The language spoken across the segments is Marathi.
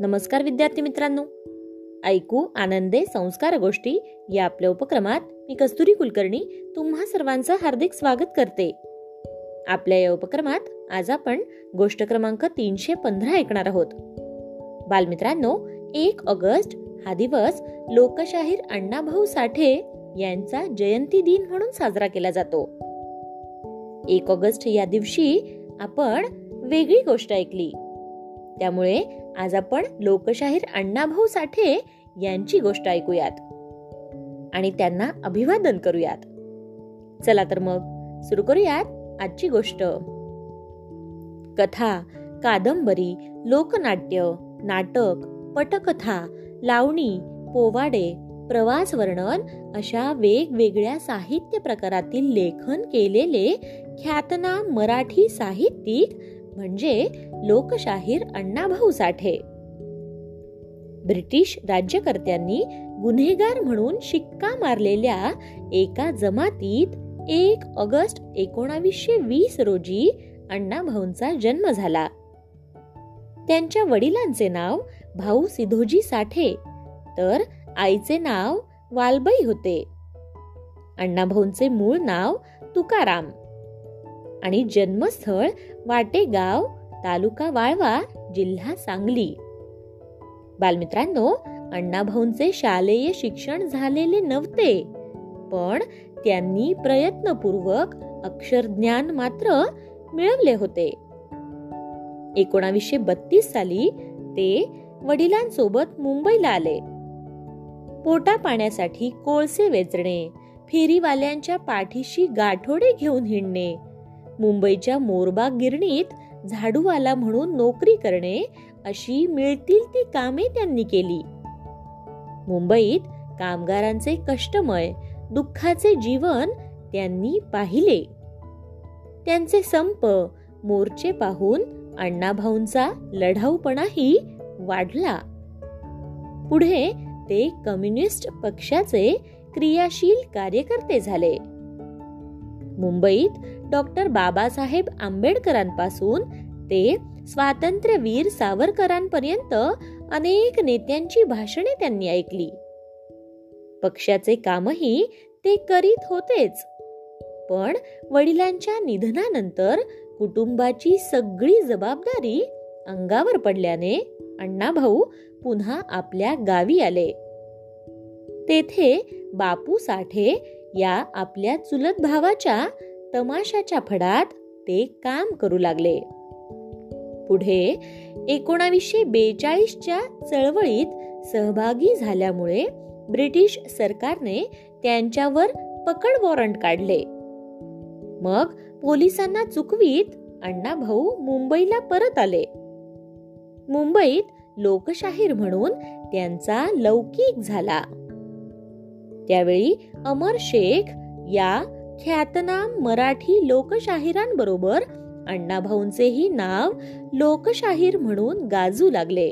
नमस्कार विद्यार्थी मित्रांनो. ऐकू आनंदे संस्कार गोष्टी या आपल्या उपक्रमात मी कस्तुरी कुलकर्णी तुम्हा सर्वांचं हार्दिक स्वागत करते. आपल्या या उपक्रमात आज आपण गोष्ट क्रमांक तीनशे पंधरा ऐकणार आहोत. बालमित्रांनो एक ऑगस्ट हा दिवस लोकशाहीर अण्णाभाऊ साठे यांचा जयंती दिन म्हणून साजरा केला जातो. एक ऑगस्ट या दिवशी आपण वेगळी गोष्ट ऐकली. त्यामुळे आज आपण लोकशाहीर अण्णाभाऊ साठे यांची गोष्ट ऐकूयात. आणि त्यांना अभिवादन करूयात. चला तर मग सुरू करूयात आजची गोष्ट. कथा कादंबरी लोकनाट्य नाटक पटकथा लावणी पोवाडे प्रवास वर्णन अशा वेगवेगळ्या साहित्य प्रकारातील लेखन केलेले ख्यातनाम मराठी साहित्यिक म्हणजे लोकशाहीर अण्णाभाऊ साठे. ब्रिटिश राज्यकर्त्यांनी गुन्हेगार म्हणून शिक्का मारलेल्या एका जमातीत एक ऑगस्ट एकोणावीसशे वीस रोजी अण्णाभाऊंचा जन्म झाला. त्यांच्या वडिलांचे नाव भाऊ सिधोजी साठे तर आईचे नाव वालबाई होते. अण्णाभाऊंचे मूळ नाव तुकाराम. आणि जन्मस्थळ वाटेगाव तालुका वाळवा जिल्हा सांगली. बालमित्रांनो अण्णाभाऊंचे शालेय शिक्षण झालेले नव्हते पण त्यांनी प्रयत्नपूर्वक अक्षरज्ञान मात्र मिळवले होते. एकोणावीसशे बत्तीस साली ते वडिलांसोबत मुंबईला आले. पोटा पाण्यासाठी कोळसे वेचणे फेरीवाल्यांच्या पाठीशी गाठोडे घेऊन हिंडणे मुंबईच्या मोरबाग गिरणीत झाडूवाला म्हणून नोकरी करणे अशी मिळतील ती कामे त्यांनी केली. मुंबईत कामगारांचे कष्टमय दुःखाचे जीवन त्यांनी पाहिले. त्यांचे संप मोर्चे पाहून अण्णाभाऊंचा लढाऊपणाही वाढला. पुढे ते कम्युनिस्ट पक्षाचे क्रियाशील कार्यकर्ते झाले. मुंबईत डॉक्टर बाबासाहेब आंबेडकरांपासून ते स्वातंत्र्यवीर सावरकरांपर्यंत अनेक नेत्यांची भाषणे त्यांनी ऐकली. पक्षाचे कामही ते करीत होतेच. पण वडिलांच्या निधनानंतर कुटुंबाची सगळी जबाबदारी अंगावर पडल्याने अण्णाभाऊ पुन्हा आपल्या गावी आले. तेथे बापू साठे या आपल्या चुलत भावाच्या तमाशाच्या फडात ते काम करू लागले. पुढे एकोणावीसशे बेचाळीसच्या चळवळीत सहभागी झाल्यामुळे ब्रिटिश सरकारने त्यांच्यावर पकड वॉरंट काढले. मग पोलिसांना चुकवीत अण्णाभाऊ मुंबईला परत आले. मुंबईत लोकशाहीर म्हणून त्यांचा लौकिक झाला. त्यावेळी अमर शेख या ख्यातनाम मराठी लोकशाहिरांबरोबर अण्णाभाऊंचेही नाव लोकशाहीर म्हणून गाजू लागले.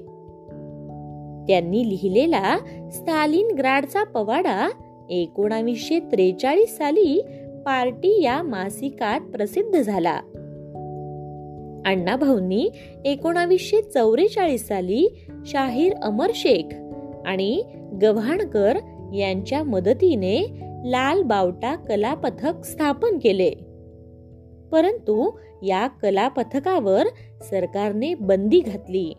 त्यांनी लिहिलेला स्टालिन ग्राडचा पवाडा एकोणावीसशे त्रेचाळीस साली पार्टी या मासिकात प्रसिद्ध झाला. अण्णाभाऊंनी एकोणावीसशे चौवेचाळीस साली शाहीर अमर शेख आणि गव्हाणकर यांच्या मदतीने लाल बावटा कलापथक स्थापन केले. परंतु या कलापथकावर सरकारने बंदी घातली.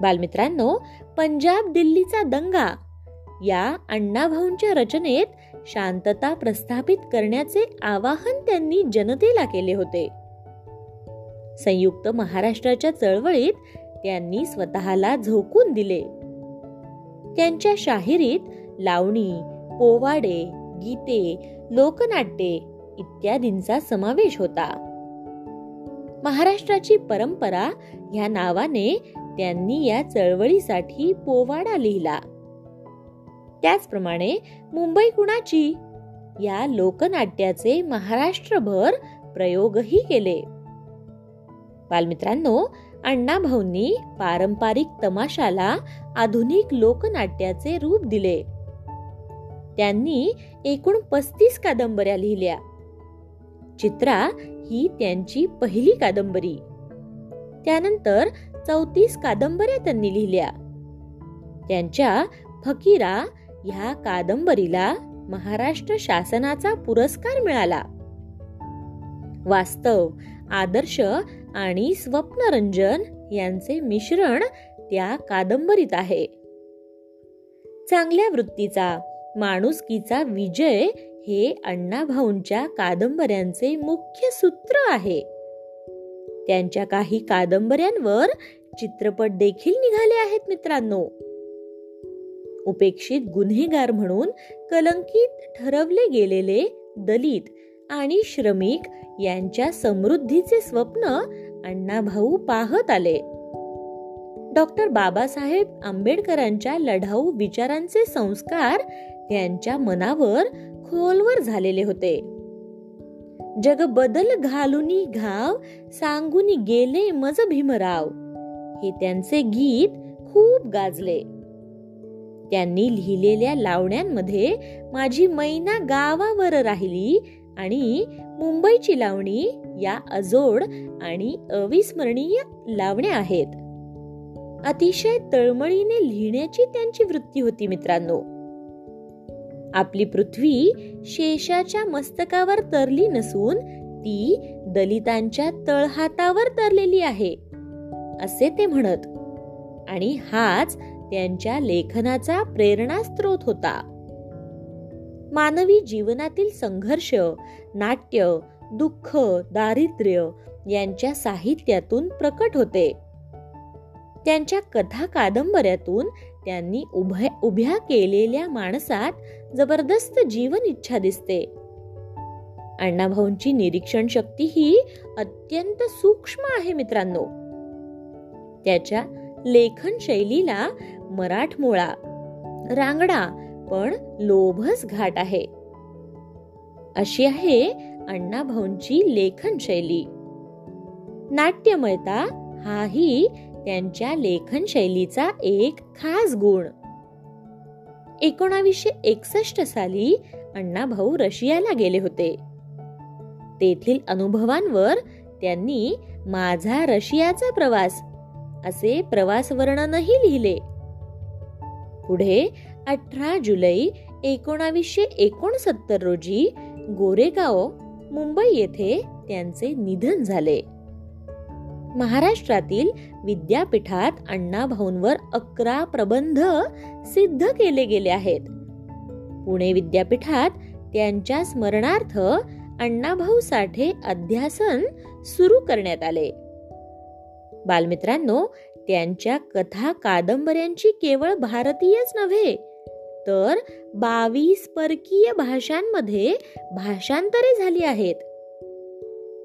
बालमित्रांनो पंजाब दिल्लीचा दंगा. या अण्णाभाऊंच्या रचनेत शांतता प्रस्थापित करण्याचे आवाहन त्यांनी जनतेला केले होते. संयुक्त महाराष्ट्राच्या चळवळीत त्यांनी स्वतःला झोकून दिले. त्यांच्या शाहिरीत लावणी पोवाडे गीते लोकनाट्ये इत्यादींचा समावेश होता. महाराष्ट्राची परंपरा ह्या नावाने त्यांनी या चळवळीसाठी पोवाडा लिहिला. त्याचप्रमाणे मुंबई कुणाची? या लोकनाट्याचे महाराष्ट्रभर प्रयोगही केले. बालमित्रांनो अण्णाभाऊंनी पारंपरिक तमाशाला आधुनिक लोकनाट्याचे रूप दिले. त्यांनी एकूण पस्तीस कादंबऱ्या लिहिल्या. चित्रा ही त्यांची पहिली कादंबरी. त्यानंतर चौतीस कादंबऱ्या त्यांनी लिहिल्या. त्यांच्या फकीरा ह्या कादंबरीला महाराष्ट्र शासनाचा पुरस्कार मिळाला. वास्तव आदर्श आणि स्वप्नरंजन यांचे मिश्रण त्या कादंबरीत आहे. चांगल्या वृत्तीचा माणुसकीचा विजय हे अण्णाभाऊंच्या कादंबऱ्यांचे मुख्य सूत्र आहे. त्यांच्या काही कादंबऱ्यांवर चित्रपट देखील निघाले आहेत मित्रांनो. उपेक्षित गुन्हेगार म्हणून कलंकित ठरवले गेलेले दलित आणि श्रमिक यांच्या समृद्धीचे स्वप्न अण्णाभाऊ पाहत आले. डॉक्टर बाबासाहेब आंबेडकरांच्या लढाऊ विचारांचे संस्कार त्यांच्या मनावर खोलवर झालेले होते. जग बदल घालुनी घाव सांगूनी गेले मज भीमराव. हे त्यांचे गीत खूप गाजले. त्यांनी लिहिलेल्या लावण्यांमध्ये माझी मैना गावावर राहिली आणि मुंबईची लावणी या अजोड आणि अविस्मरणीय लावण्या आहेत. अतिशय तळमळीने लिहिण्याची त्यांची वृत्ती होती मित्रांनो. आपली पृथ्वी शेषाच्या मस्तकावर तरली नसून ती दलितांच्या तळहातावर तरलेली आहे असे ते म्हणत. आणि हाच त्यांच्या लेखनाचा प्रेरणास्त्रोत होता. मानवी जीवनातील संघर्ष नाट्य दुःख दारिद्र्य यांच्या साहित्यातून प्रकट होते. त्यांच्या कथा कादंबऱ्यातून त्यांनी उभ्या उभ्या केलेल्या माणसात जबरदस्त जीवन इच्छा दिसते. अण्णाभाऊंची निरीक्षण शक्ती ही अत्यंत सूक्ष्म आहे मित्रांनो. त्याच्या लेखन शैलीला मराठमोळा रांगडा पण लोभस घाट आहे. अशी आहे अण्णाभाऊंची लेखन शैली. नाट्यमयता हाही त्यांच्या लेखनशैलीचा एक खास गुण. एकोणावीसशे एकसष्ट साली अण्णाभाऊ रशियाला गेले होते. तेथील अनुभवांवर त्यांनी माझा रशियाचा प्रवास असे प्रवास वर्णनही लिहिले. पुढे अठरा जुलै एकोणावीसशे एकोणसत्तर रोजी गोरेगाव मुंबई येथे त्यांचे निधन झाले. महाराष्ट्रातील विद्यापीठात अण्णाभाऊंवर अकरा प्रबंध सिद्ध केले गेले आहेत. पुणे विद्यापीठात त्यांच्या स्मरणार्थ अण्णाभाऊ साठे अध्यासन सुरू करण्यात आले. बालमित्रांनो त्यांच्या कथा कादंबऱ्यांची केवळ भारतीयच नव्हे तर बावीस परकीय भाषांमध्ये भाषांतरे झाली आहेत.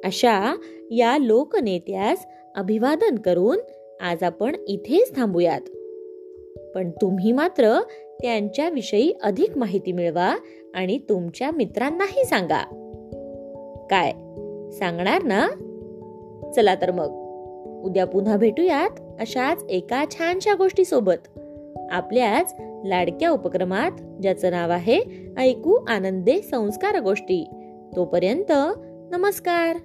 अशा या लोकनेत्यास अभिवादन करून आज आपण इथेच थांबूयात. पण तुम्ही मात्र त्यांच्याविषयी अधिक माहिती मिळवा आणि तुमच्या मित्रांनाही सांगा. काय? सांगणार ना? चला तर मग. उद्या पुन्हा भेटूयात अशाच एका छानशा गोष्टी सोबत आपल्याच लाडक्या उपक्रमात ज्याचं नाव आहे ऐकू आनंदे संस्कार गोष्टी. तोपर्यंत नमस्कार!